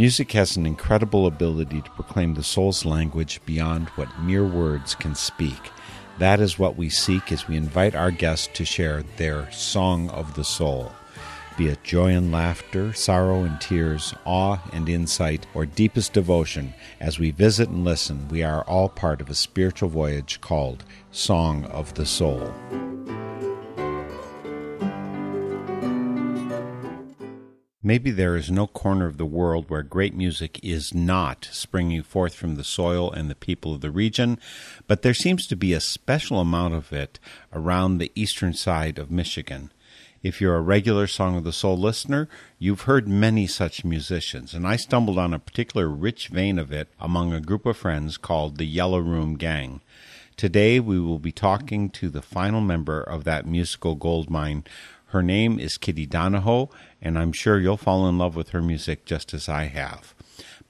Music has an incredible ability to proclaim the soul's language beyond what mere words can speak. That is what we seek as we invite our guests to share their song of the soul. Be it joy and laughter, sorrow and tears, awe and insight, or deepest devotion, as we visit and listen, we are all part of a spiritual voyage called Song of the Soul. Maybe there is no corner of the world where great music is not springing forth from the soil and the people of the region, but there seems to be a special amount of it around the eastern side of Michigan. If you're a regular Song of the Soul listener, you've heard many such musicians, and I stumbled on a particular rich vein of it among a group of friends called the Yellow Room Gang. Today we will be talking to the final member of that musical gold mine. Her name is Kitty Donohoe, and I'm sure you'll fall in love with her music just as I have.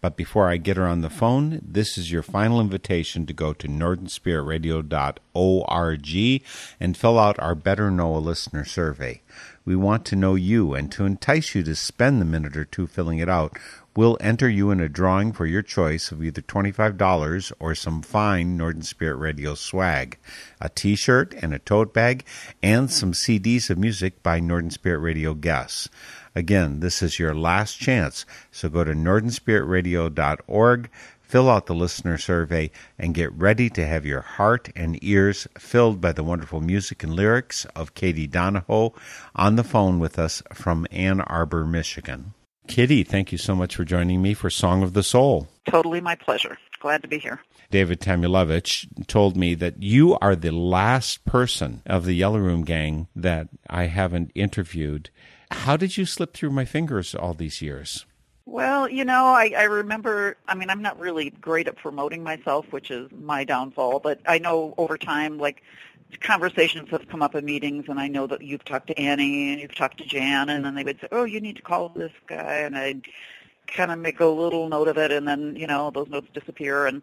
But before I get her on the phone, this is your final invitation to go to northernspiritradio.org and fill out our Better Know a Listener survey. We want to know you, and to entice you to spend the minute or two filling it out, we'll enter you in a drawing for your choice of either $25 or some fine Northern Spirit Radio swag, a t shirt and a tote bag, and some CDs of music by Northern Spirit Radio guests. Again, this is your last chance, so go to northernspiritradio.org, fill out the listener survey, and get ready to have your heart and ears filled by the wonderful music and lyrics of Katie Donohoe on the phone with us from Ann Arbor, Michigan. Kitty, thank you so much for joining me for Song of the Soul. Totally my pleasure. Glad to be here. David Tamulevich told me that you are the last person of the Yellow Room gang that I haven't interviewed. How did you slip through my fingers all these years? Well, you know, I, I remember, I mean, I'm not really great at promoting myself, which is my downfall, but I know over time, like, conversations have come up in meetings, and I know that you've talked to Annie and you've talked to Jan, and then they would say, oh, you need to call this guy, and I'd kind of make a little note of it, and then, you know, those notes disappear, and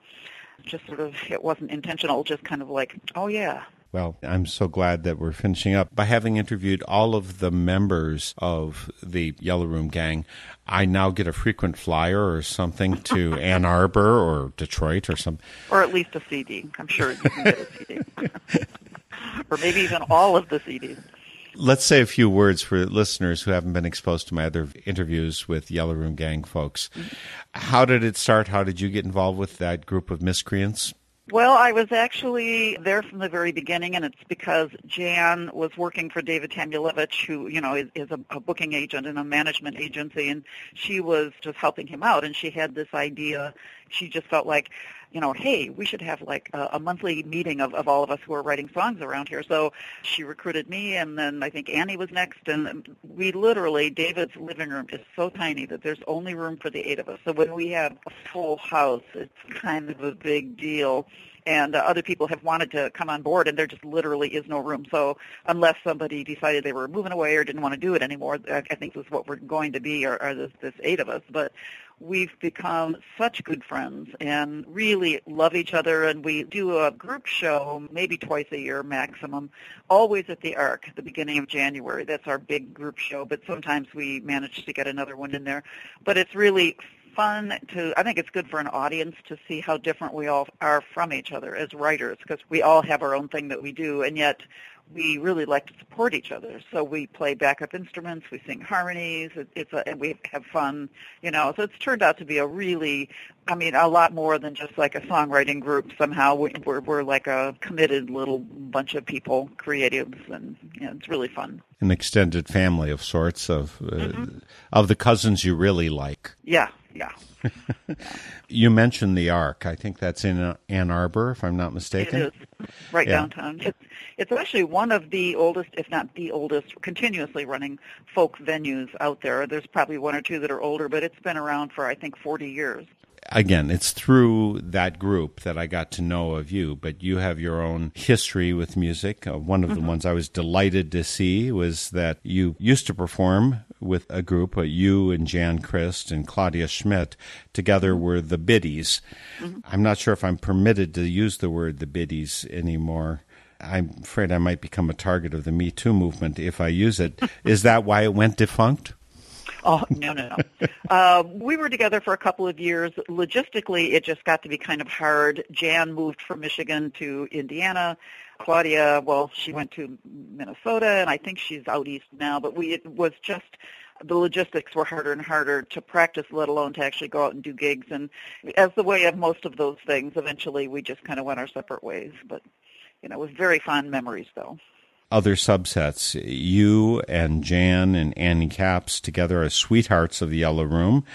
just sort of, it wasn't intentional, just kind of like, oh, yeah, Well, I'm so glad that we're finishing up. By having interviewed all of the members of the Yellow Room Gang, I now get a frequent flyer or something to Ann Arbor or Detroit or something. or at least a CD. I'm sure you can get a CD. or maybe even all of the CDs. Let's say a few words for listeners who haven't been exposed to my other interviews with Yellow Room Gang folks. Mm-hmm. How did it start? How did you get involved with that group of miscreants? Well, I was actually there from the very beginning, and it's because Jan was working for David Tamulevich, who, you know, is, is a, a booking agent and a management agency, and she was just helping him out, and she had this idea. She just felt like, you know, hey, we should have like a, a monthly meeting of, of all of us who are writing songs around here. So she recruited me, and then I think Annie was next, and we literally, David's living room is so tiny that there's only room for the eight of us. So when we have a full house, it's kind of a big deal and uh, other people have wanted to come on board, and there just literally is no room. So unless somebody decided they were moving away or didn't want to do it anymore, I I think this is what we're going to be, are, are this, this eight of us. But we've become such good friends and really love each other, and we do a group show maybe twice a year maximum, always at the Ark the beginning of January. That's our big group show, but sometimes we manage to get another one in there. But it's really fun to I think it's good for an audience to see how different we all are from each other as writers because we all have our own thing that we do and yet we really like to support each other. So we play backup instruments, we sing harmonies, it, it's a, and we have fun, you know. So it's turned out to be a really, I mean, a lot more than just like a songwriting group. Somehow we- we're we're like a committed little bunch of people, creatives, and you know, it's really fun. An extended family of sorts of uh, of the cousins you really like. Yeah, yeah. You mentioned the Ark. I think that's in Ann Arbor, if I'm not mistaken. It is right Yeah. downtown. It's it's actually one of the oldest, if not the oldest, continuously running folk venues out there. There's probably one or two that are older, but it's been around for I think 40 years. again, it's through that group that I got to know of you, but you have your own history with music. Uh, one of the ones I was delighted to see was that you used to perform with a group, uh, you and Jan Krist and Claudia Schmidt together were the Biddies. I'm not sure if I'm permitted to use the word the Biddies anymore. I'm afraid I might become a target of the Me Too movement if I use it. Is that why it went defunct? Oh no no no! uh, we were together for a couple of years. Logistically, it just got to be kind of hard. Jan moved from Michigan to Indiana. Claudia, well, she went to Minnesota, and I think she's out east now. But we it was just the logistics were harder and harder to practice, let alone to actually go out and do gigs. And as the way of most of those things, eventually we just kind of went our separate ways. But you know, with very fond memories though other subsets. You and Jan and Annie Capps together as sweethearts of the Yellow Room.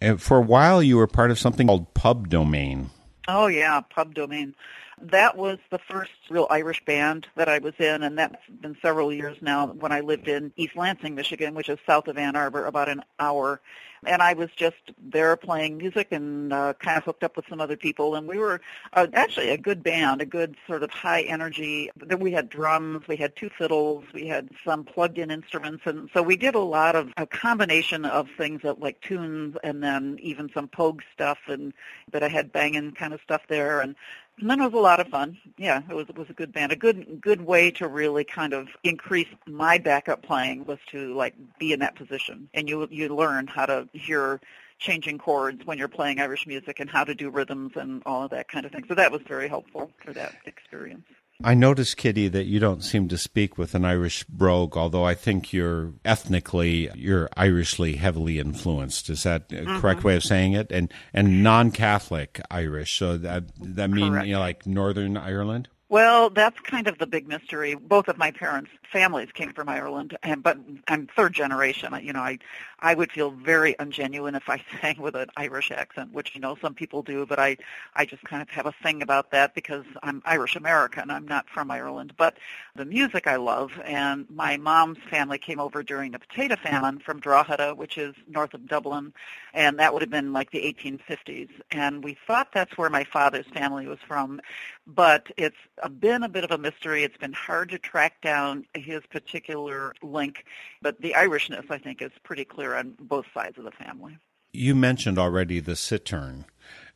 And for a while, you were part of something called Pub Domain. Oh yeah, Pub Domain. That was the first real Irish band that I was in, and that's been several years now when I lived in East Lansing, Michigan, which is south of Ann Arbor, about an hour. And I was just there playing music and uh, kind of hooked up with some other people, and we were uh, actually a good band, a good sort of high energy. We had drums, we had two fiddles, we had some plugged-in instruments, and so we did a lot of a combination of things that like tunes, and then even some pogue stuff, and that I had banging kind of stuff there, and and then it was a lot of fun. Yeah, it was it was a good band. A good good way to really kind of increase my backup playing was to like be in that position, and you you learn how to hear changing chords when you're playing Irish music and how to do rhythms and all of that kind of thing. So that was very helpful for that experience. I notice, Kitty, that you don't seem to speak with an Irish brogue, although I think you're ethnically, you're Irishly heavily influenced. Is that a Mm-hmm. correct way of saying it? And and non-Catholic Irish. So that that means you know like Northern Ireland. Well, that's kind of the big mystery. Both of my parents' families came from Ireland, and but I'm third generation. You know, I I would feel very ungenuine if I sang with an Irish accent, which you know some people do, but I I just kind of have a thing about that because I'm Irish American. I'm not from Ireland, but the music I love, and my mom's family came over during the potato famine from Drogheda, which is north of Dublin, and that would have been like the 1850s. And we thought that's where my father's family was from, but it's been a bit of a mystery. It's been hard to track down his particular link, but the Irishness, I think, is pretty clear on both sides of the family. You mentioned already the cittern,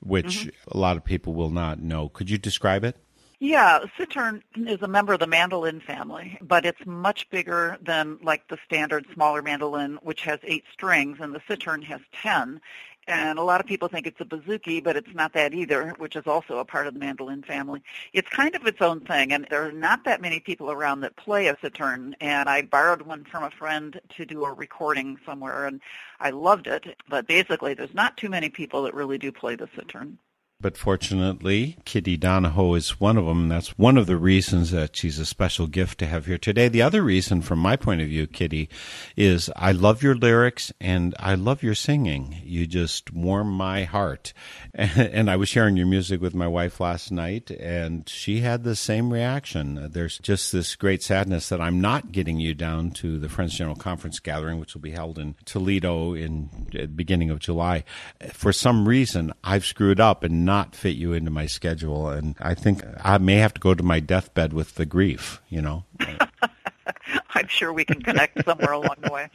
which Mm-hmm. a lot of people will not know. Could you describe it? Yeah, cittern is a member of the mandolin family, but it's much bigger than like the standard smaller mandolin, which has eight strings, and the cittern has ten. And a lot of people think it's a bouzouki, but it's not that either, which is also a part of the mandolin family. It's kind of its own thing, and there are not that many people around that play a cittern. And I borrowed one from a friend to do a recording somewhere, and I loved it. But basically, there's not too many people that really do play the cittern. But fortunately, Kitty Donohoe is one of them. That's one of the reasons that she's a special gift to have here today. The other reason, from my point of view, Kitty, is I love your lyrics and I love your singing. You just warm my heart. And I was sharing your music with my wife last night, and she had the same reaction. There's just this great sadness that I'm not getting you down to the Friends General Conference gathering, which will be held in Toledo in the beginning of July. For some reason, I've screwed up and not fit you into my schedule, and I think I may have to go to my deathbed with the grief. You know, I'm sure we can connect somewhere along the way.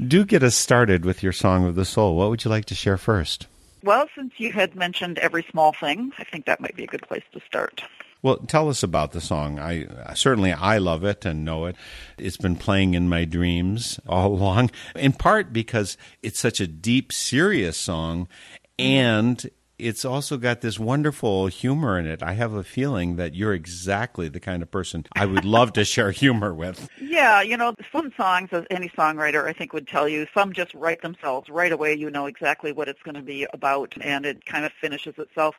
do get us started with your song of the soul. What would you like to share first? Well, since you had mentioned every small thing, I think that might be a good place to start. Well, tell us about the song. I certainly I love it and know it. It's been playing in my dreams all along, in part because it's such a deep, serious song, and it's also got this wonderful humor in it. I have a feeling that you're exactly the kind of person I would love to share humor with. Yeah, you know, some songs, as any songwriter I think would tell you, some just write themselves right away. You know exactly what it's going to be about, and it kind of finishes itself.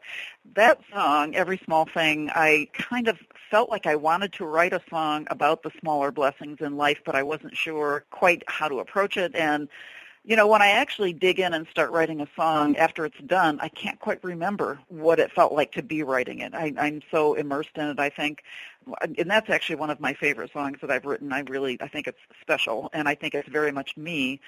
That song, Every Small Thing, I kind of felt like I wanted to write a song about the smaller blessings in life, but I wasn't sure quite how to approach it. And you know, when I actually dig in and start writing a song after it's done, I can't quite remember what it felt like to be writing it. I, I'm so immersed in it, I think. and that's actually one of my favorite songs that I've written. I really, I think it's special, and I think it's very much me.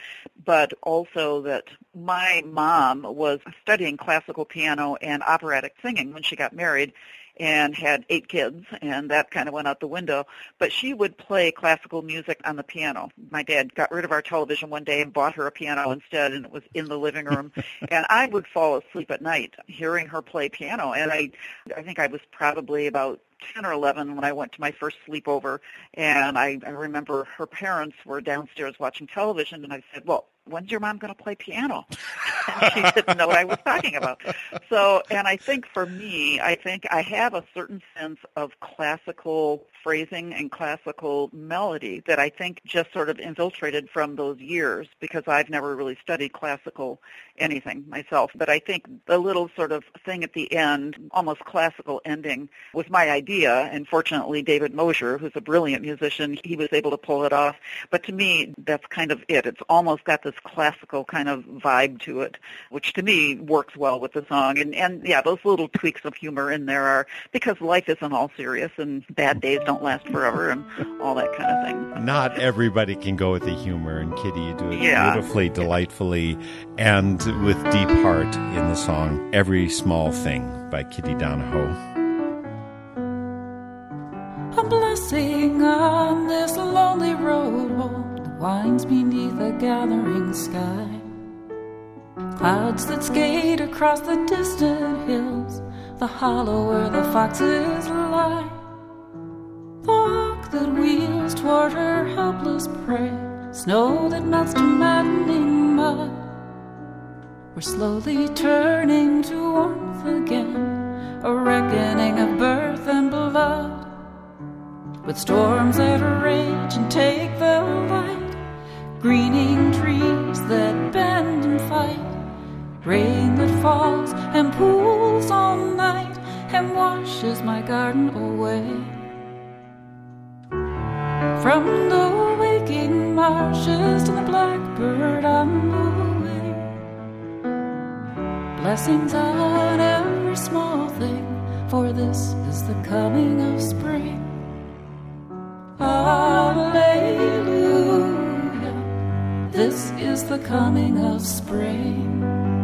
But also that my mom was studying classical piano and operatic singing when she got married, and had eight kids, and that kind of went out the window. But she would play classical music on the piano. My dad got rid of our television one day and bought her a piano instead, and it was in the living room. and I would fall asleep at night hearing her play piano. And I, I think I was probably about 10 or 11 when I went to my first sleepover, and I, I remember her parents were downstairs watching television, and I said, well, when's your mom going to play piano? and she didn't know what I was talking about. So, and I think for me, I think I have a certain sense of classical phrasing and classical melody that I think just sort of infiltrated from those years because I've never really studied classical anything myself. But I think the little sort of thing at the end, almost classical ending, was my idea. And fortunately, David Mosier, who's a brilliant musician, he was able to pull it off. But to me, that's kind of it. It's almost got this classical kind of vibe to it, which to me works well with the song. And, and yeah, those little tweaks of humor in there are because life isn't all serious and bad days don't last forever and all that kind of thing. Not everybody can go with the humor, and Kitty, you do it Yeah. beautifully, delightfully, and with deep heart in the song "Every Small Thing" by Kitty Donohoe. A blessing on this lonely road winds beneath a gathering sky. Clouds that skate across the distant hills, the hollow where the foxes lie. The hawk that wheels toward her helpless prey, snow that melts to maddening mud. We're slowly turning to warmth again, a reckoning of birth and blood. With storms that rage and take the light, greening trees that bend and fight, rain that falls and pools all night and washes my garden away. From the waking marshes to the blackbird on the wing. Blessings on every small thing, for this is the coming of spring. This is the coming of spring.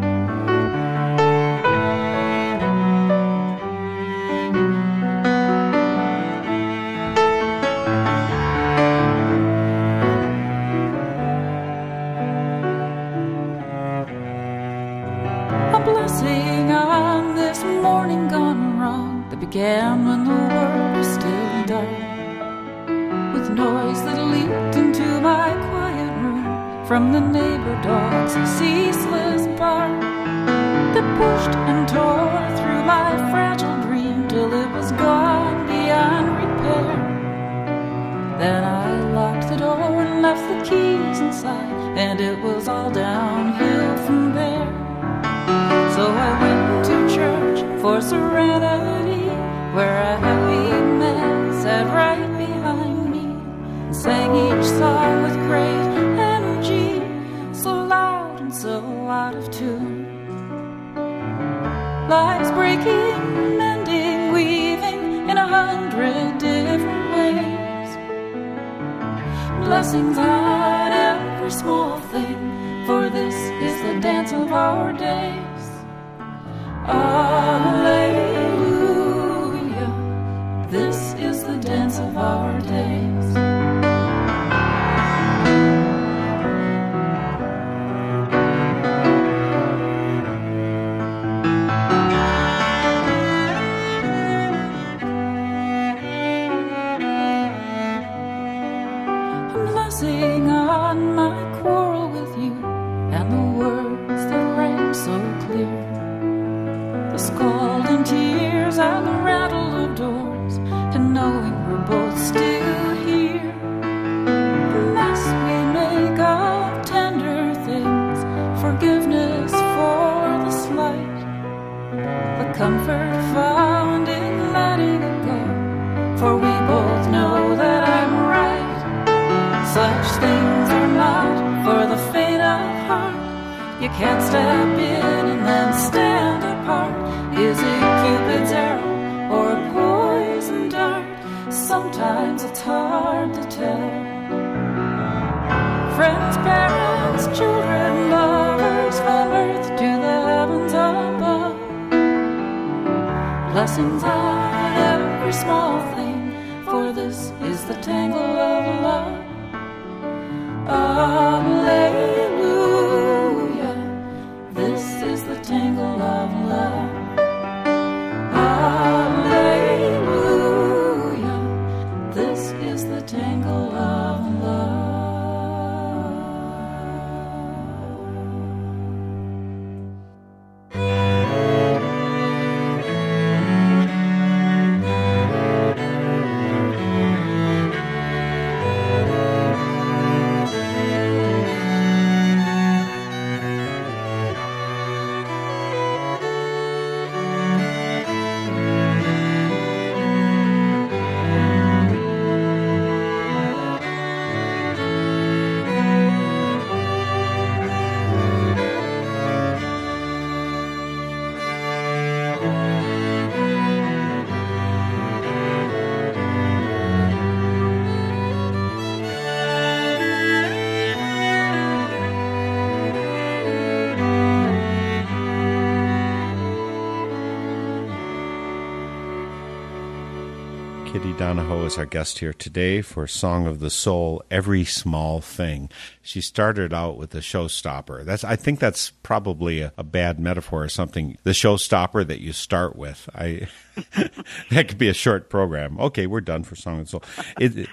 Is our guest here today for Song of the Soul, Every Small Thing. She started out with the showstopper. That's I think that's probably a, a bad metaphor or something. The showstopper that you start with. I that could be a short program. Okay, we're done for Song of the Soul. It,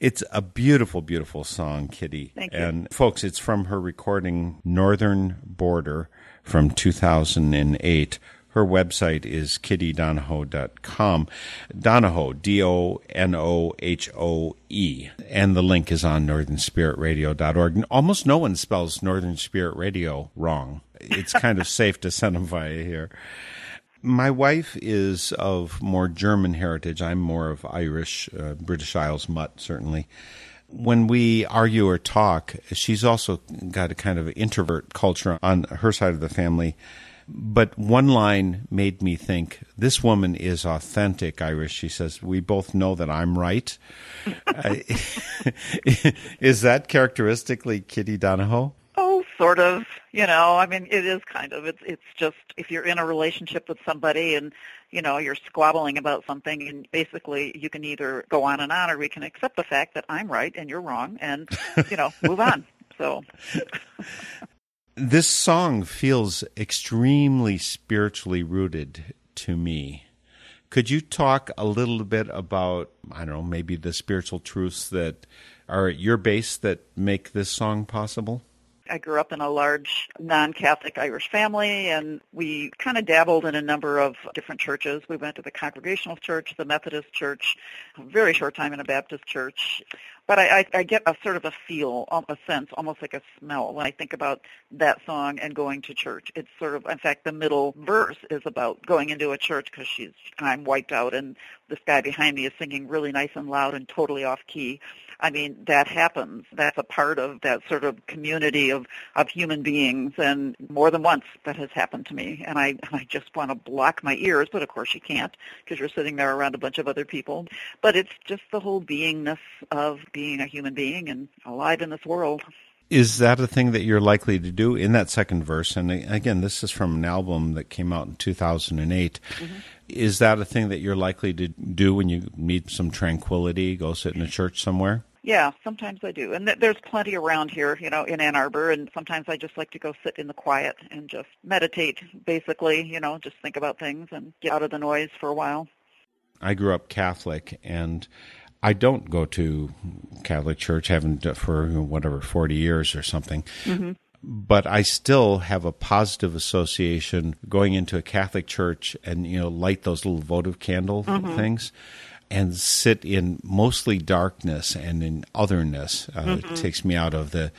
it's a beautiful, beautiful song, Kitty. Thank you. And folks, it's from her recording Northern Border from 2008. Her website is kittydonohoe.com. Donohoe, D O N O H O E. And the link is on northernspiritradio.org. Almost no one spells Northern Spirit Radio wrong. It's kind of safe to send them via here. My wife is of more German heritage. I'm more of Irish, uh, British Isles mutt, certainly. When we argue or talk, she's also got a kind of introvert culture on her side of the family. But one line made me think this woman is authentic Irish. She says, We both know that I'm right. Uh, is that characteristically Kitty Donohoe? Oh, sort of. You know, I mean, it is kind of. It's it's just if you're in a relationship with somebody and you know you're squabbling about something, and basically you can either go on and on, or we can accept the fact that I'm right and you're wrong, and you know move on. So This song feels extremely spiritually rooted to me. Could you talk a little bit about, I don't know, maybe the spiritual truths that are at your base that make this song possible? I grew up in a large non-Catholic Irish family, and we kind of dabbled in a number of different churches. We went to the Congregational Church, the Methodist Church, very short time in a Baptist church. But I, I, I get a sort of a feel, a sense, almost like a smell when I think about that song and going to church. It's sort of, in fact, the middle verse is about going into a church because she's, I'm wiped out, and this guy behind me is singing really nice and loud and totally off key. I mean, that happens. That's a part of that sort of community of, of human beings, and more than once that has happened to me. And I, I just want to block my ears, but of course you can't because you're sitting there around a bunch of other people. But it's just the whole beingness of being a human being and alive in this world. Is that a thing that you're likely to do in that second verse? And again, this is from an album that came out in 2008. Mm-hmm. Is that a thing that you're likely to do when you need some tranquility, go sit in a church somewhere? Yeah, sometimes I do. And th- there's plenty around here, you know, in Ann Arbor, and sometimes I just like to go sit in the quiet and just meditate, basically, you know, just think about things and get out of the noise for a while. I grew up Catholic, and I don't go to Catholic church. Haven't uh, for whatever forty years or something. Mm-hmm. But I still have a positive association going into a Catholic church and you know light those little votive candle mm-hmm. things, and sit in mostly darkness and in otherness. Uh, It mm-hmm. takes me out of the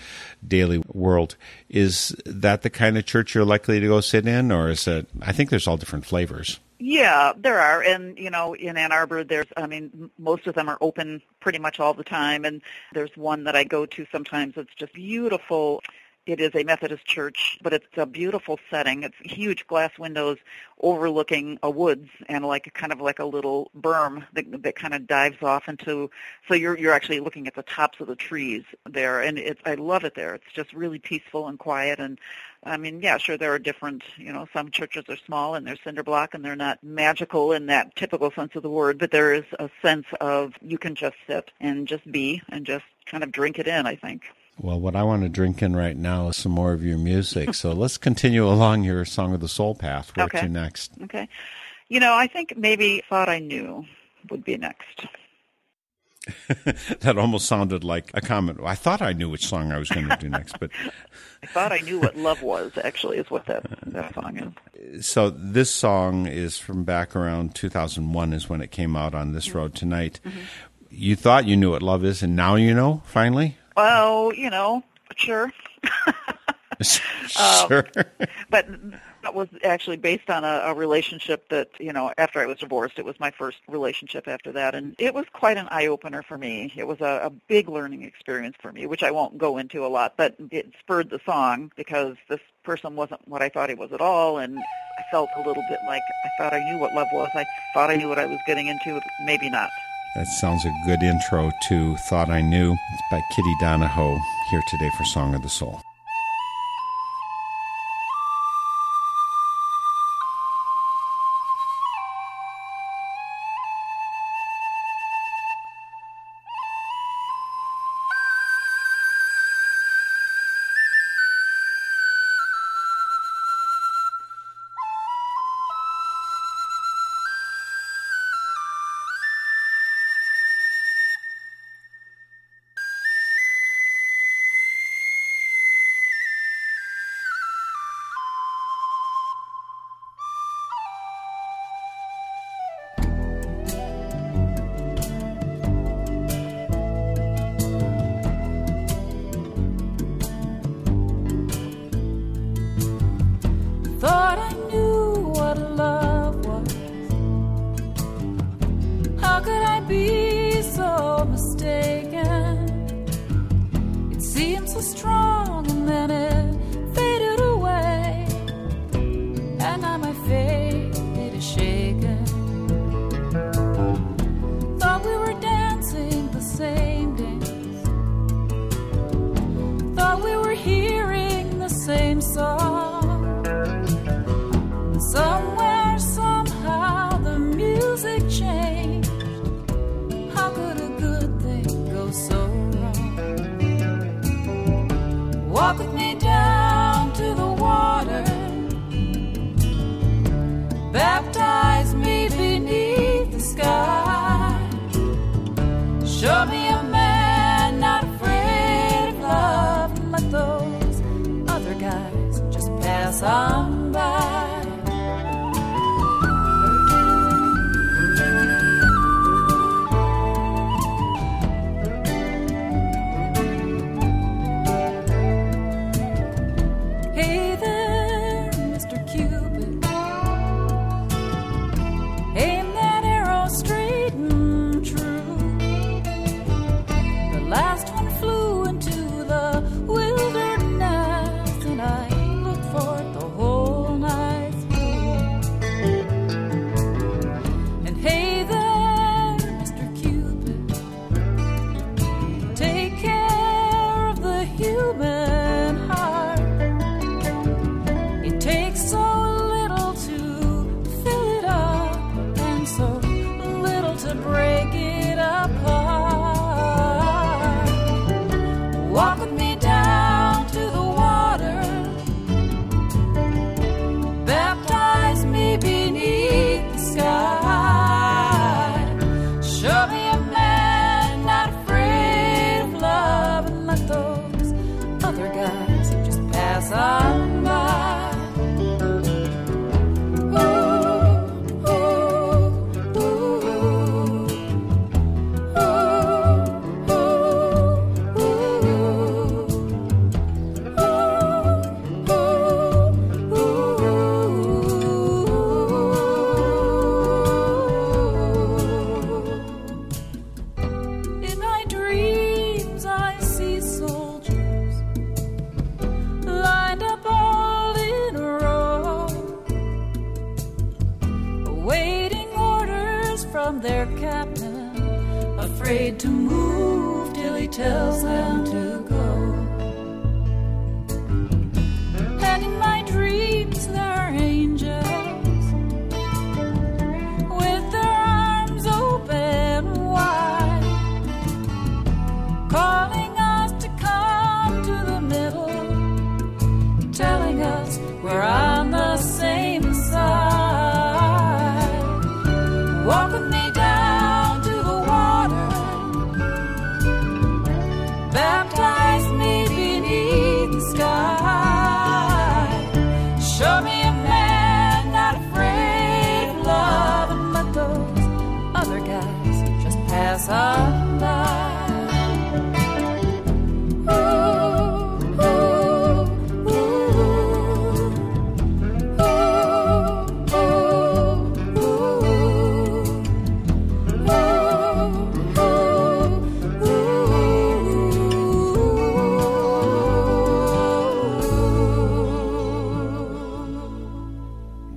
daily world. Is that the kind of church you're likely to go sit in, or is it? I think there's all different flavors. Yeah, there are, and you know, in Ann Arbor, there's, I mean, most of them are open pretty much all the time, and there's one that I go to sometimes. It's just beautiful. It is a Methodist church, but it's a beautiful setting. It's huge glass windows overlooking a woods and like a kind of like a little berm that, that kind of dives off into. So you're you're actually looking at the tops of the trees there, and it's I love it there. It's just really peaceful and quiet, and I mean, yeah, sure, there are different, you know, some churches are small and they're cinder block and they're not magical in that typical sense of the word, but there is a sense of you can just sit and just be and just kind of drink it in, I think. Well, what I want to drink in right now is some more of your music. so let's continue along your Song of the Soul path. Where Okay. to next? Okay. You know, I think maybe Thought I Knew would be next. that almost sounded like a comment. I thought I knew which song I was going to do next, but I thought I knew what love was, actually, is what that, that song is. so this song is from back around 2001 is when it came out on this mm-hmm. road tonight. Mm-hmm. You thought you knew what love is, and now you know. Finally, Well, you know, sure. Um, sure. but that was actually based on a, a relationship that you know after I was divorced it was my first relationship after that. And it was quite an eye opener for me. It was a, a big learning experience for me which I won't go into a lot but it spurred the song because this person wasn't what I thought he was at all. And I felt a little bit like I thought I knew what love was. I thought I knew what I was getting into maybe not. That sounds a good intro to Thought I Knew. It's by Kitty Donohoe here today for Song of the Soul.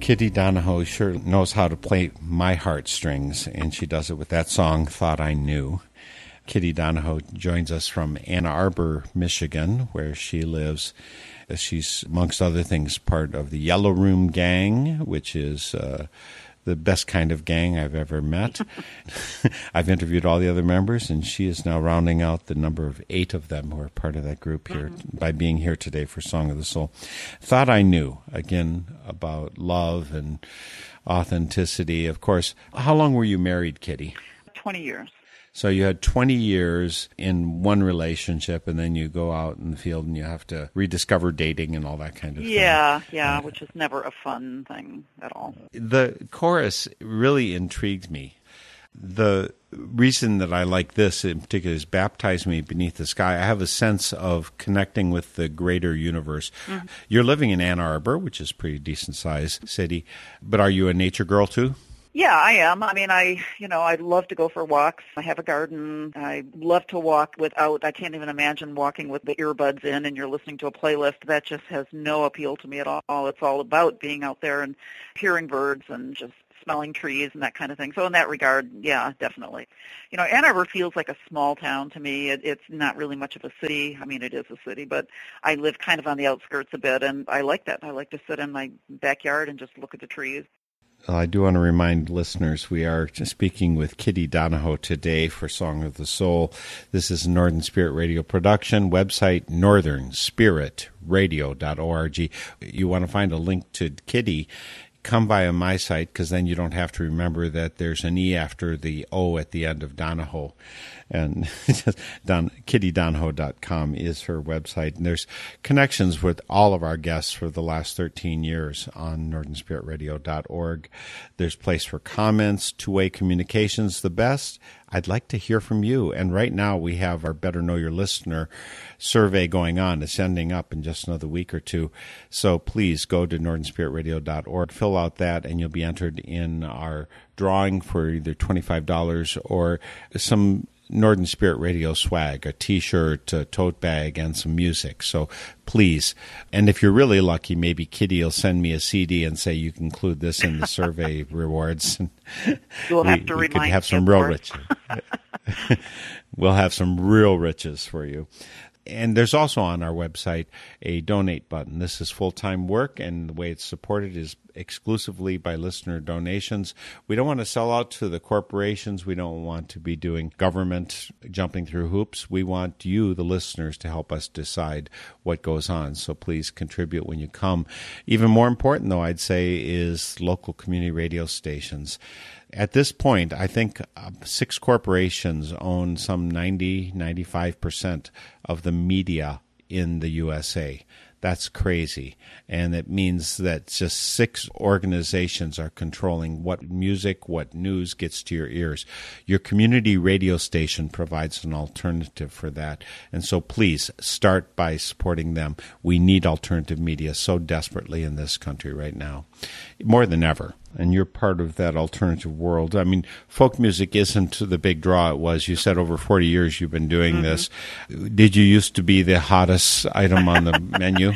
Kitty Donohoe sure knows how to play my heartstrings, and she does it with that song, Thought I Knew. Kitty Donohoe joins us from Ann Arbor, Michigan, where she lives. She's, amongst other things, part of the Yellow Room Gang, which is uh, the best kind of gang I've ever met. I've interviewed all the other members, and she is now rounding out the number of eight of them who are part of that group here mm-hmm. by being here today for Song of the Soul. Thought I knew, again, about love and authenticity. Of course, how long were you married, Kitty? 20 years. So you had 20 years in one relationship, and then you go out in the field and you have to rediscover dating and all that kind of thing. Yeah, yeah, which is never a fun thing at all. The chorus really intrigued me. The reason that I like this in particular is baptize me beneath the sky. I have a sense of connecting with the greater universe. Mm-hmm. You're living in Ann Arbor, which is a pretty decent sized city, but are you a nature girl too? Yeah, I am. I mean, I, you know, I love to go for walks. I have a garden. I love to walk without, I can't even imagine walking with the earbuds in and you're listening to a playlist. That just has no appeal to me at all. It's all about being out there and hearing birds and just smelling trees and that kind of thing. So in that regard, yeah, definitely. You know, Ann Arbor feels like a small town to me. It, it's not really much of a city. I mean, it is a city, but I live kind of on the outskirts a bit, and I like that. I like to sit in my backyard and just look at the trees. I do want to remind listeners we are speaking with Kitty Donohoe today for Song of the Soul. This is Northern Spirit Radio production. Website northernspiritradio.org. You want to find a link to Kitty, come via my site because then you don't have to remember that there's an E after the O at the end of Donohoe. And Don, kittydonohoe.com is her website. And there's connections with all of our guests for the last 13 years on northernspiritradio.org. There's place for comments, two-way communications, the best. I'd like to hear from you. And right now we have our Better Know Your Listener survey going on. It's ending up in just another week or two. So please go to northernspiritradio.org, fill out that, and you'll be entered in our drawing for either $25 or some Northern Spirit Radio swag, a t-shirt, a tote bag, and some music. So please, and if you're really lucky, maybe Kitty will send me a CD and say you can include this in the survey rewards. And You'll we, have to we could have some real riches. we'll have some real riches for you. And there's also on our website a donate button. This is full time work, and the way it's supported is exclusively by listener donations. We don't want to sell out to the corporations. We don't want to be doing government jumping through hoops. We want you, the listeners, to help us decide what goes on. So please contribute when you come. Even more important, though, I'd say, is local community radio stations. At this point, I think uh, six corporations own some 90, 95% of the media in the USA. That's crazy. And it means that just six organizations are controlling what music, what news gets to your ears. Your community radio station provides an alternative for that. And so please start by supporting them. We need alternative media so desperately in this country right now, more than ever and you're part of that alternative world. I mean, folk music isn't the big draw it was. You said over 40 years you've been doing mm-hmm. this. Did you used to be the hottest item on the menu?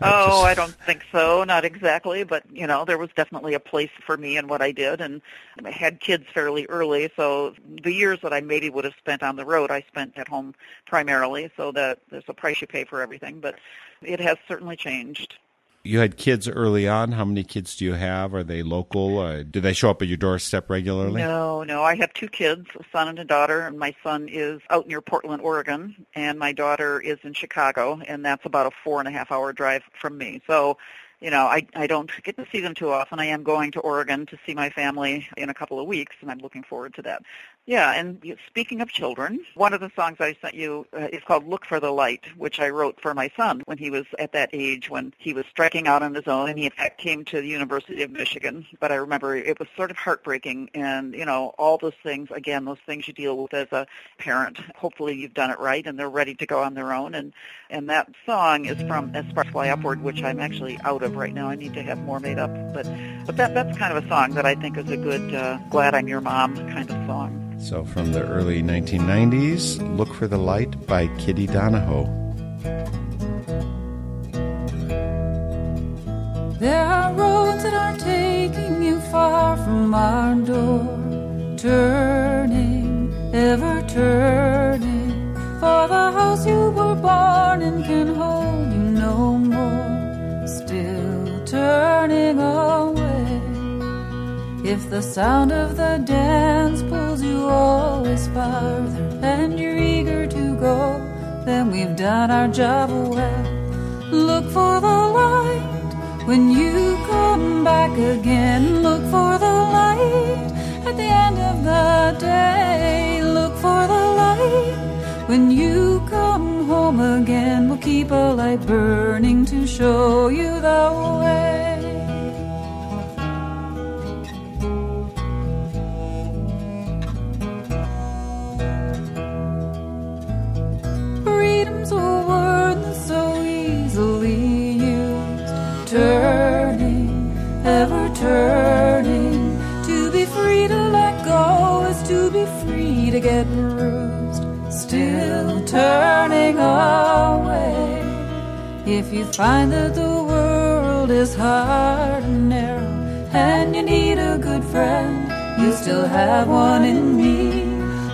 Oh, I don't think so. Not exactly, but you know, there was definitely a place for me in what I did, and I had kids fairly early. So the years that I maybe would have spent on the road, I spent at home primarily. So that there's a price you pay for everything, but it has certainly changed. You had kids early on. How many kids do you have? Are they local? Uh, do they show up at your doorstep regularly? No, no. I have two kids, a son and a daughter, and my son is out near Portland, Oregon, and my daughter is in Chicago, and that's about a four and a half hour drive from me. So, you know, I I don't get to see them too often. I am going to Oregon to see my family in a couple of weeks, and I'm looking forward to that. Yeah, and speaking of children, one of the songs I sent you uh, is called "Look for the Light," which I wrote for my son when he was at that age when he was striking out on his own, and he in fact came to the University of Michigan. But I remember it was sort of heartbreaking, and you know, all those things again, those things you deal with as a parent. Hopefully, you've done it right, and they're ready to go on their own. And and that song is from "As Sparks Fly Upward," which I'm actually out of right now. I need to have more made up, but but that that's kind of a song that I think is a good uh, "Glad I'm Your Mom" kind of song. So, from the early 1990s, Look for the Light by Kitty Donohoe. There are roads that are taking you far from our door, turning, ever turning. For the house you were born in can hold you no more, still turning away. If the sound of the dance pulls you always farther and you're eager to go, then we've done our job well. Look for the light when you come back again. Look for the light at the end of the day. Look for the light when you come home again. We'll keep a light burning to show you the way. To get bruised. Still turning away. If you find that the world is hard and narrow and you need a good friend, you still have one in me.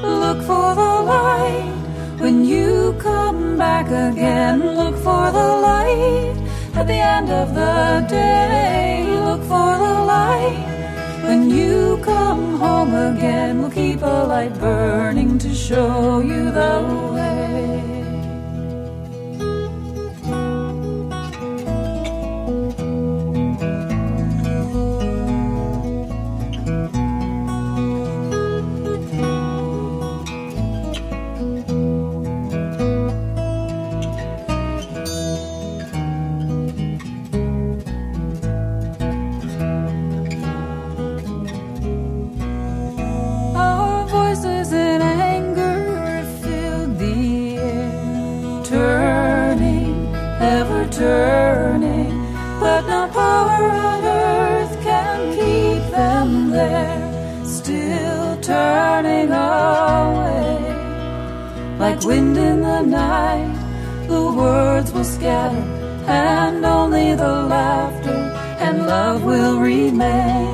Look for the light when you come back again. Look for the light at the end of the day. Look for the light when you come home again. We'll keep a light burning to show you the way. Wind in the night, the words will scatter, and only the laughter and love will remain.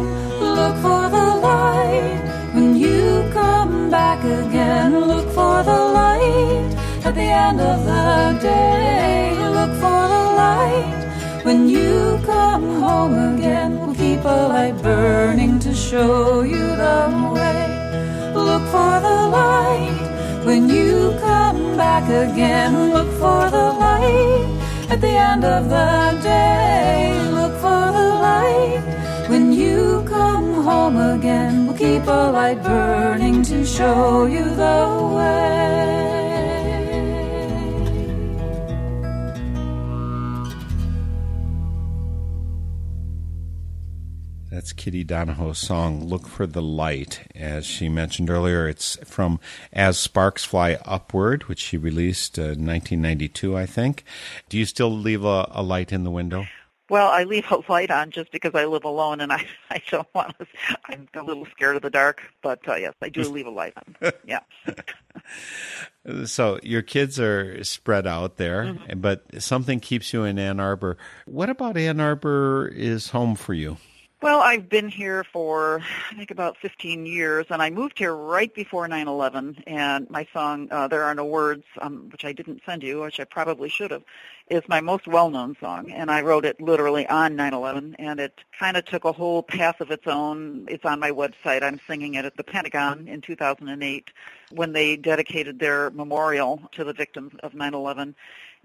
Look for the light when you come back again. Look for the light at the end of the day. Look for the light when you come home again. We'll keep a light burning to show you the way. Look for the light when you come back again. Look for the light at the end of the day. Look for the light when you come home again. We'll keep a light burning to show you the way. Kitty Donohoe's song, Look for the Light. As she mentioned earlier, it's from As Sparks Fly Upward, which she released uh, 1992, I think. Do you still leave a, a light in the window? Well, I leave a light on just because I live alone and I, I don't want to, I'm a little scared of the dark, but uh, yes, I do leave a light on. Yeah. So your kids are spread out there, but something keeps you in Ann Arbor. What about Ann Arbor is home for you? Well, I've been here for I think about 15 years, and I moved here right before 9/11. And my song uh, "There Are No Words," um, which I didn't send you, which I probably should have, is my most well-known song. And I wrote it literally on 9/11, and it kind of took a whole path of its own. It's on my website. I'm singing it at the Pentagon in 2008 when they dedicated their memorial to the victims of 9/11.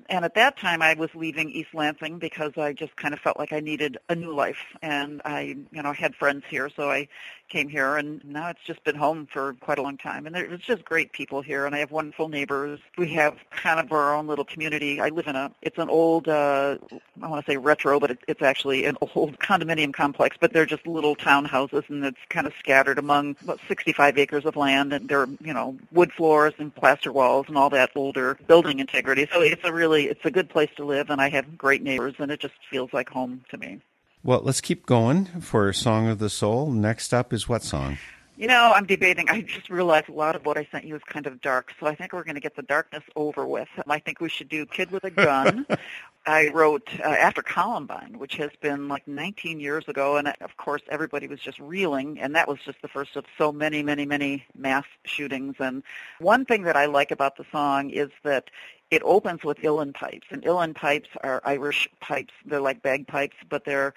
And at that time, I was leaving East Lansing because I just kind of felt like I needed a new life, and I, you know, had friends here, so I came here, and now it's just been home for quite a long time. And there's just great people here, and I have wonderful neighbors. We have kind of our own little community. I live in a, it's an old, uh, I want to say retro, but it, it's actually an old condominium complex, but they're just little townhouses, and it's kind of scattered among about 65 acres of land, and they're, you know, wood floors and plaster walls and all that older building integrity. So it's a really, really, it's a good place to live, and I have great neighbors, and it just feels like home to me. Well, let's keep going for Song of the Soul. Next up is what song? You know, I'm debating. I just realized a lot of what I sent you is kind of dark, so I think we're going to get the darkness over with. I think we should do Kid with a Gun. I wrote uh, after Columbine, which has been like 19 years ago, and uh, of course everybody was just reeling, and that was just the first of so many, many, many mass shootings. And one thing that I like about the song is that it opens with uilleann pipes, and uilleann pipes are Irish pipes. They're like bagpipes, but they're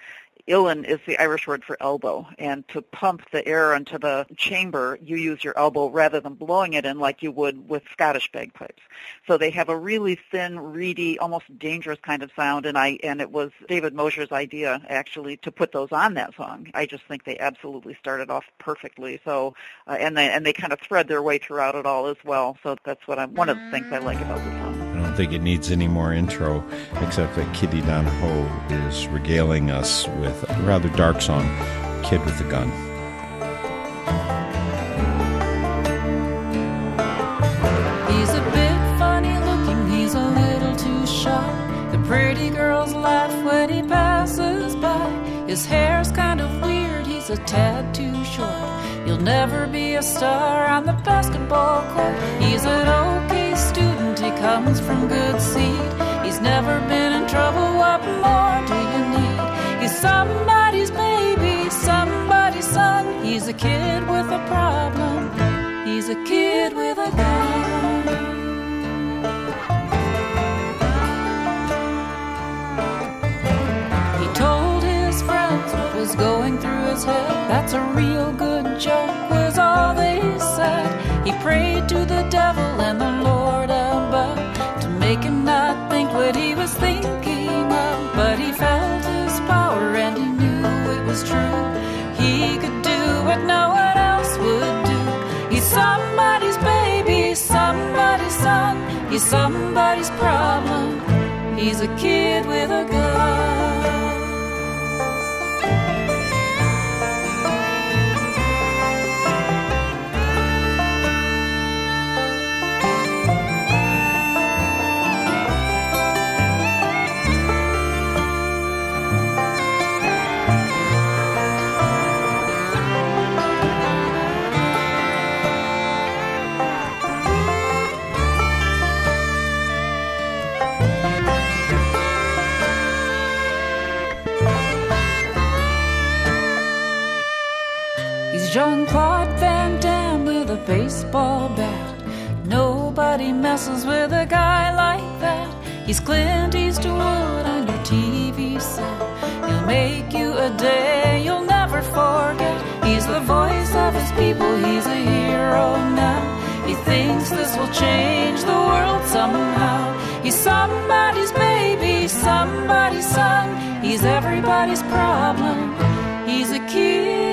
uilleann is the Irish word for elbow, and to pump the air into the chamber, you use your elbow rather than blowing it in like you would with Scottish bagpipes. So they have a really thin, reedy, almost dangerous kind of sound, and I and it was David Mosher's idea actually to put those on that song. I just think they absolutely started off perfectly. So uh, and they and they kind of thread their way throughout it all as well. So that's what I'm one of the things I like about the song think it needs any more intro, except that Kitty Donohoe is regaling us with a rather dark song, Kid with a Gun. He's a bit funny looking, he's a little too shy. The pretty girls laugh when he passes by. His hair's kind of weird, he's a tad too short. You'll never be a star on the basketball court. He's an okay student he comes from good seed. He's never been in trouble. What more do you need? He's somebody's baby, somebody's son. He's a kid with a problem. He's a kid with a gun. He told his friends what was going through his head. That's a real good He's somebody's problem. He's a kid with a gun. He messes with a guy like that. He's Clint Eastwood on your TV set. He'll make you a day you'll never forget. He's the voice of his people, he's a hero now. He thinks this will change the world somehow. He's somebody's baby, somebody's son. He's everybody's problem. He's a kid.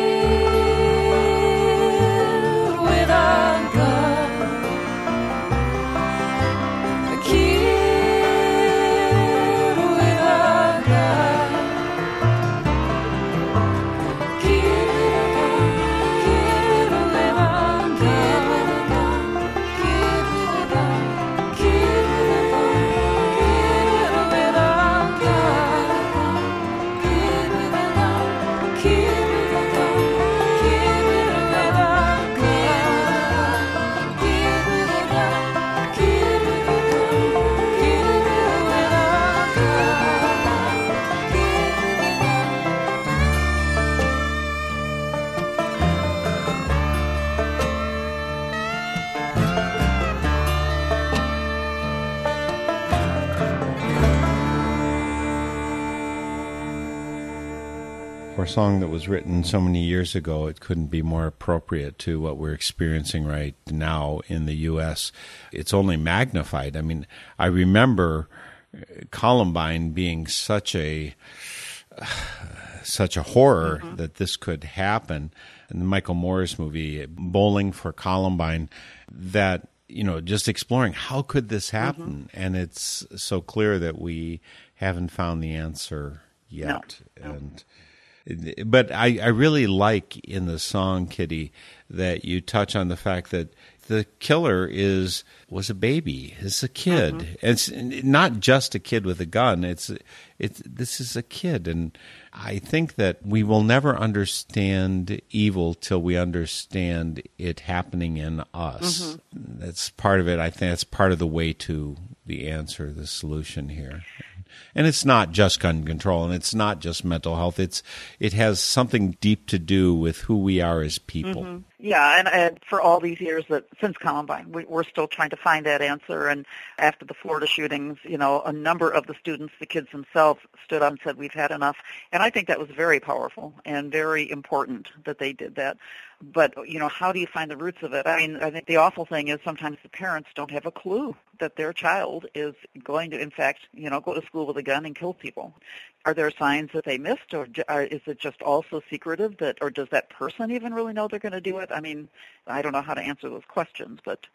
For a song that was written so many years ago, it couldn't be more appropriate to what we're experiencing right now in the U.S. It's only magnified. I mean, I remember uh, Columbine being such a such a horror that this could happen. And the Michael Moore's movie, Bowling for Columbine, that you know, just exploring how could this happen, and it's so clear that we haven't found the answer yet. And but I, I really like in the song, Kitty, that you touch on the fact that the killer is was a baby. It's a kid. Mm-hmm. It's not just a kid with a gun. It's it's this is a kid, and I think that we will never understand evil till we understand it happening in us. Mm-hmm. That's part of it. I think that's part of the way to the answer, the solution here. And it's not just gun control, and it's not just mental health. It's it has something deep to do with who we are as people. Mm-hmm. Yeah, and, and for all these years that since Columbine, we, we're still trying to find that answer. And after the Florida shootings, you know, a number of the students, the kids themselves, stood up and said, "We've had enough." And I think that was very powerful and very important that they did that. But you know, how do you find the roots of it? I mean, I think the awful thing is sometimes the parents don't have a clue that their child is going to, in fact, you know, go to school with a gun and kill people. Are there signs that they missed, or is it just also secretive that, or does that person even really know they're going to do it? I mean, I don't know how to answer those questions, but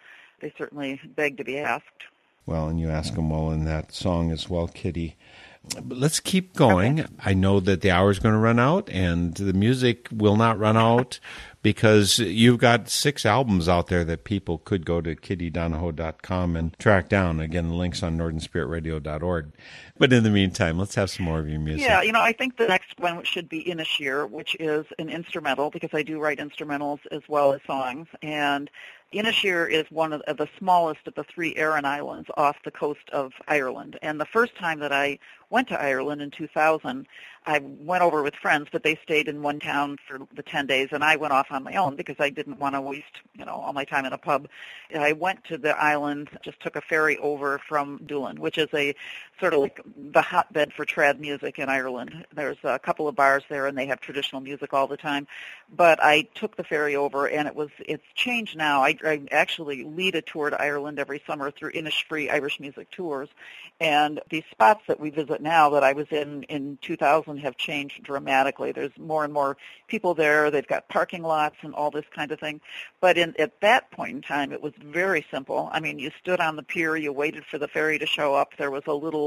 they certainly beg to be asked. Well, and you ask them well in that song as well, Kitty. But let's keep going. I know that the hour is going to run out, and the music will not run out because you've got six albums out there that people could go to kittydonohoe.com and track down. Again, the links on northernspiritradio.org. But in the meantime, let's have some more of your music. Yeah, you know, I think the next one should be Inisheer, which is an instrumental because I do write instrumentals as well as songs. And Inisheer is one of the smallest of the three Aran Islands off the coast of Ireland. And the first time that I went to Ireland in 2000, I went over with friends, but they stayed in one town for the 10 days, and I went off on my own because I didn't want to waste, you know, all my time in a pub. I went to the island, just took a ferry over from Doolin, which is a sort of like the hotbed for trad music in Ireland. There's a couple of bars there, and they have traditional music all the time. But I took the ferry over, and it was it's changed now. I, I actually lead a tour to Ireland every summer through Innisfree Irish Music Tours, and these spots that we visit now that I was in in 2000 have changed dramatically. There's more and more people there. They've got parking lots and all this kind of thing. But in, at that point in time, it was very simple. I mean, you stood on the pier, you waited for the ferry to show up. There was a little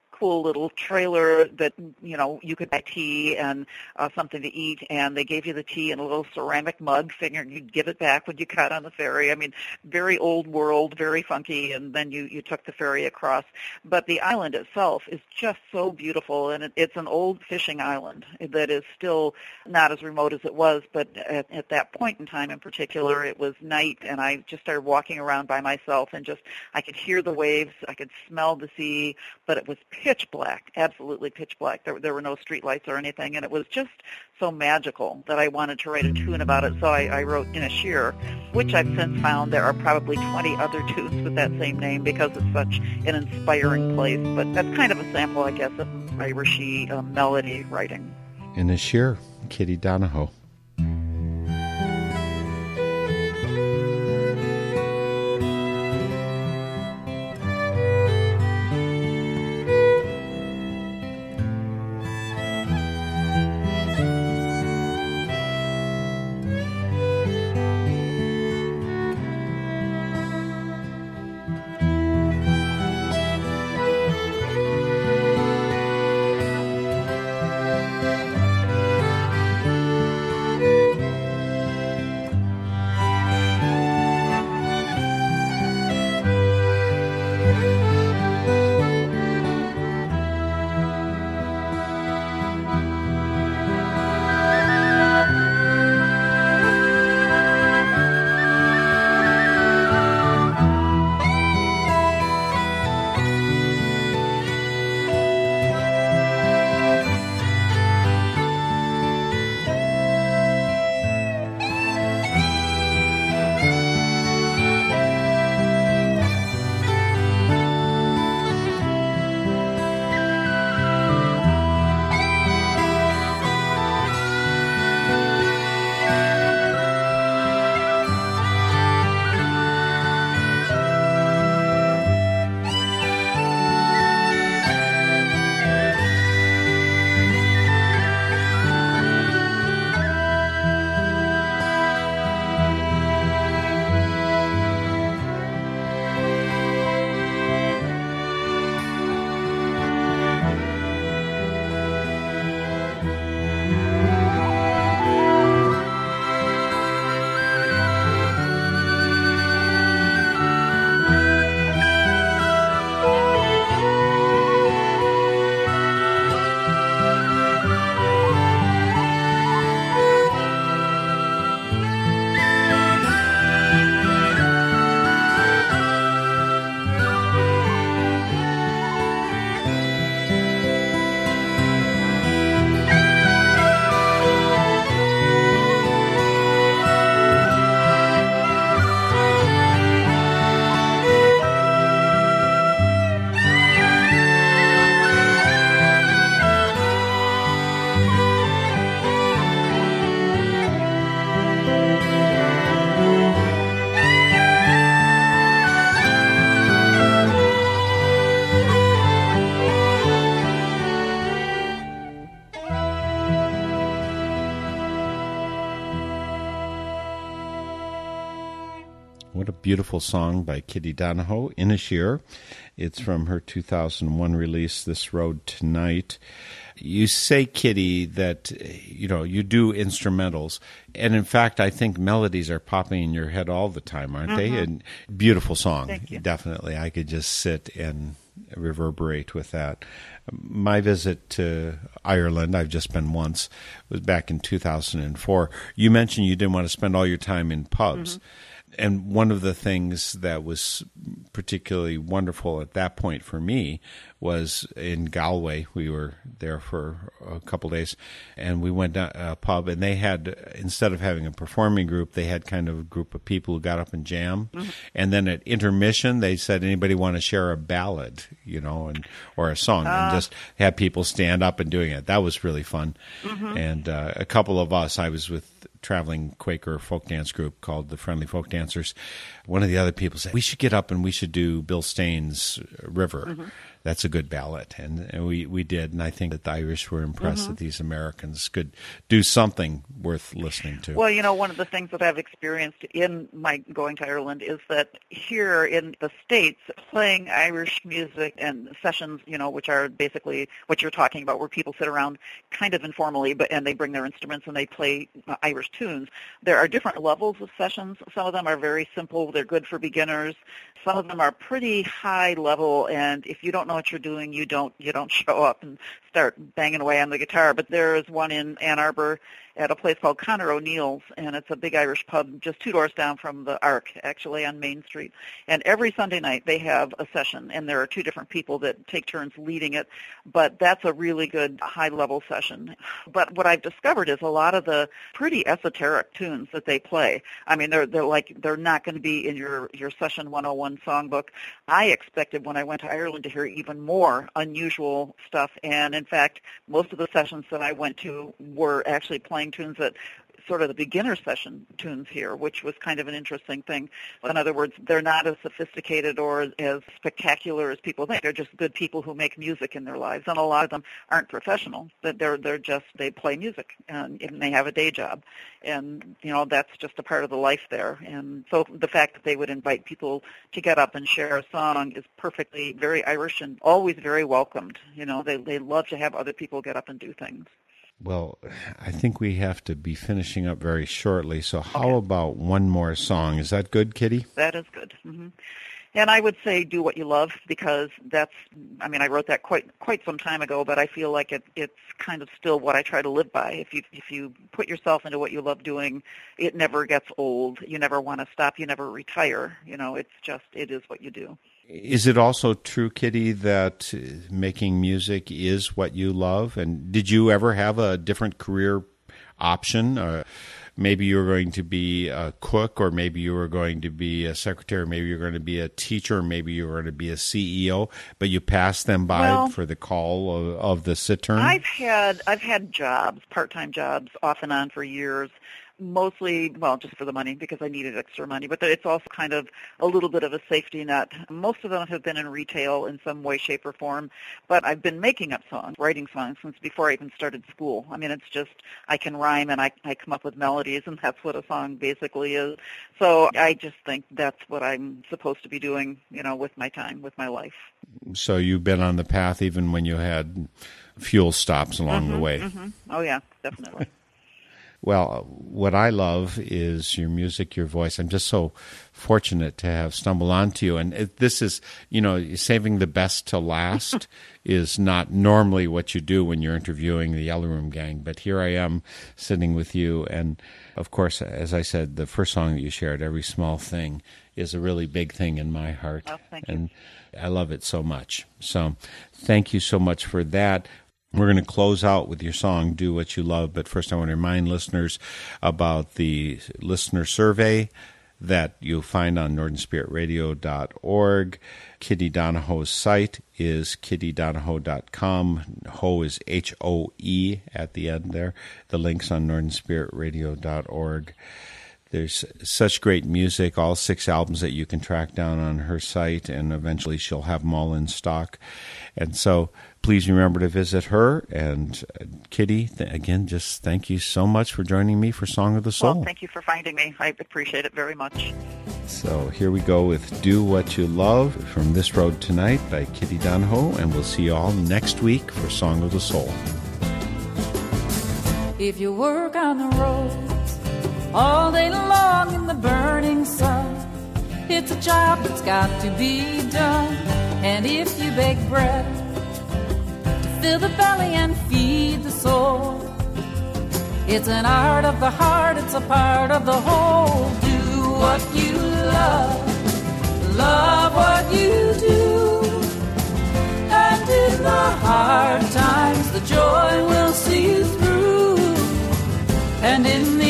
cool little trailer that you know you could buy tea and uh, something to eat, and they gave you the tea in a little ceramic mug, figuring you'd give it back when you got on the ferry. I mean, very old world, very funky, and then you you took the ferry across. But the island itself is just so beautiful, and it, it's an old fishing island that is still not as remote as it was. But at, at that point in time, in particular, it was night, and I just started walking around by myself, and just I could hear the waves, I could smell the sea, but it was pitch black, absolutely pitch black. There, there were no street lights or anything, and it was just so magical that I wanted to write a tune about it. So I, I wrote Inisheer, which I've since found there are probably 20 other tunes with that same name because it's such an inspiring place. But that's kind of a sample, I guess, of Irishy uh, melody writing. Inisheer, Kitty Donohoe. Beautiful song by Kitty Donohoe, Inisheer. It's from her 2001 release, This Road Tonight. You say, Kitty, that you know you do instrumentals, and in fact, I think melodies are popping in your head all the time, aren't they? Uh-huh. And beautiful song, definitely. I could just sit and reverberate with that. My visit to Ireland, I've just been once, was back in 2004. You mentioned you didn't want to spend all your time in pubs. Mm-hmm. And one of the things that was particularly wonderful at that point for me was in Galway. We were there for a couple days, and we went to a uh, pub, and they had instead of having a performing group, they had kind of a group of people who got up and jammed. Mm-hmm. And then at intermission, they said, "Anybody want to share a ballad, you know, and or a song?" and uh. just had people stand up and doing it. That was really fun. Mm-hmm. And uh, a couple of us, I was with traveling Quaker folk dance group called the Friendly Folk Dancers. One of the other people said, We should get up and we should do Bill Staines' River. Mm-hmm. That's a good ballot. And, and we, we did. And I think that the Irish were impressed that these Americans could do something worth listening to. Well, you know, one of the things that I've experienced in my going to Ireland is that here in the States, playing Irish music and sessions, you know, which are basically what you're talking about, where people sit around kind of informally, but and they bring their instruments and they play uh, Irish tunes. There are different levels of sessions. Some of them are very simple. They're good for beginners. Some of them are pretty high level, and if you don't know what you're doing, you don't you don't show up and start banging away on the guitar. But there is one in Ann Arbor at a place called Conor O'Neill's, and it's a big Irish pub just two doors down from the Ark, actually on Main Street. And every Sunday night they have a session, and there are two different people that take turns leading it. But that's a really good high-level session. But what I've discovered is a lot of the pretty esoteric tunes that they play. I mean, they're they're like they're not going to be in your your session 101 songbook. I expected when I went to Ireland to hear even more unusual stuff, and in fact, most of the sessions that I went to were actually playing tunes that sort of the beginner session tunes here, which was kind of an interesting thing. In other words, they're not as sophisticated or as spectacular as people think. They're just good people who make music in their lives, and a lot of them aren't professional. That they're they're just they play music and, and they have a day job, and you know that's just a part of the life there. And so the fact that they would invite people to get up and share a song is perfectly very Irish and always very welcomed. You know, they they love to have other people get up and do things. Well, I think we have to be finishing up very shortly. So, how about one more song? Is that good, Kitty? That is good. hmm And I would say do what you love because that's. I mean, I wrote that quite quite some time ago, but I feel like it, it's kind of still what I try to live by. If you if you put yourself into what you love doing, it never gets old. You never want to stop. You never retire. You know, it's just it is what you do. Is it also true, Kitty, that making music is what you love? And did you ever have a different career option? Uh, maybe you were going to be a cook, or maybe you were going to be a secretary, maybe you were going to be a teacher, maybe you were going to be a CEO, but you passed them by Well- for the call of, of the cittern? I've had I've had jobs, part-time jobs, off and on for years. Mostly, well, just for the money because I needed extra money, but it's also kind of a little bit of a safety net. Most of them have been in retail in some way, shape, or form, but I've been making up songs, writing songs since before I even started school. I mean, it's just I can rhyme and I I come up with melodies, and that's what a song basically is. So I just think that's what I'm supposed to be doing, you know, with my time, with my life. so you've been on the path even when you had fuel stops along the mm-hmm, way. Mm-hmm. Oh yeah, definitely. Well, what I love is your music, your voice. I'm just so fortunate to have stumbled onto you. And it, this is, you know, saving the best to last is not normally what you do when you're interviewing the Yellow Room Gang. But here I am sitting with you. And of course, as I said, the first song that you shared, Every Small Thing, is a really big thing in my heart. Oh, thank you. and I love it so much. So thank you so much for that. We're going to close out with your song, Do What You Love. But first, I want to remind listeners about the listener survey that you'll find on northernspiritradio.org. Kitty Donohoe's site is kittydonohoe.com. Ho is H O E at the end there. The link's on northernspiritradio.org. There's such great music, all six albums that you can track down on her site, and eventually she'll have them all in stock. And so please remember to visit her. And uh, Kitty, th- again, just thank you so much for joining me for Song of the Soul. Well, thank you for finding me. I appreciate it very much. So here we go with Do What You Love from This Road Tonight by Kitty Donohoe, and we'll see you all next week for Song of the Soul. If you work on the road all day long in the burning sun, it's a job that's got to be done. And if you bake bread to fill the belly and feed the soul, it's an art of the heart, it's a part of the whole. Do what you love, love what you do. And in the hard times, the joy will see you through. And in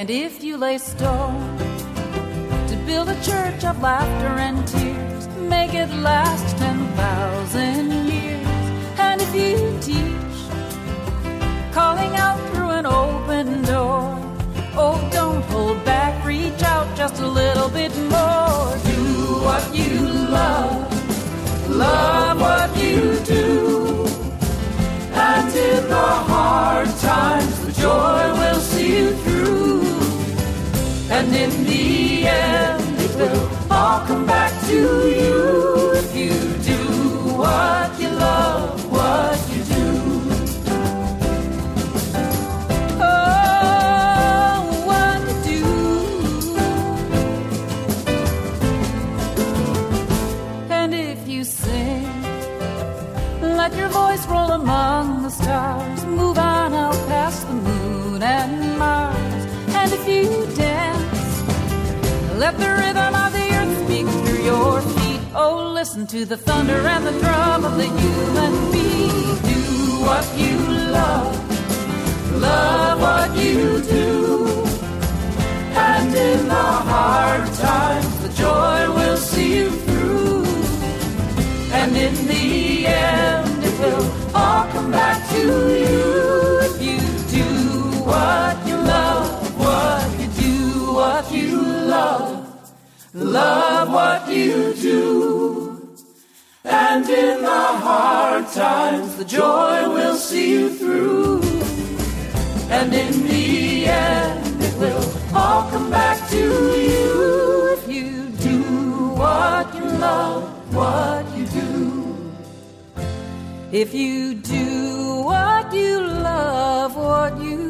And if you lay stone to build a church of laughter and tears, make it last 10,000 years. And if you teach, calling out through an open door, oh, don't hold back, reach out just a little bit more. Do what you love, love what you do. And in the hard times, the joy will see you through. And in the end, it will all come back to you if you do what you love, what you do. Oh, what you do. And if you sing, let your voice roll among the stars. Move on out past the moon and let the rhythm of the earth speak through your feet. Oh, listen to the thunder and the drum of the human beat. Do what you love, love what you do. And in the hard times, the joy will see you through. And in the end, it will all come back to you love, love what you do. And in the hard times, the joy will see you through. And in the end, it will all come back to you if you do what you love, what you do. If you do what you love, what you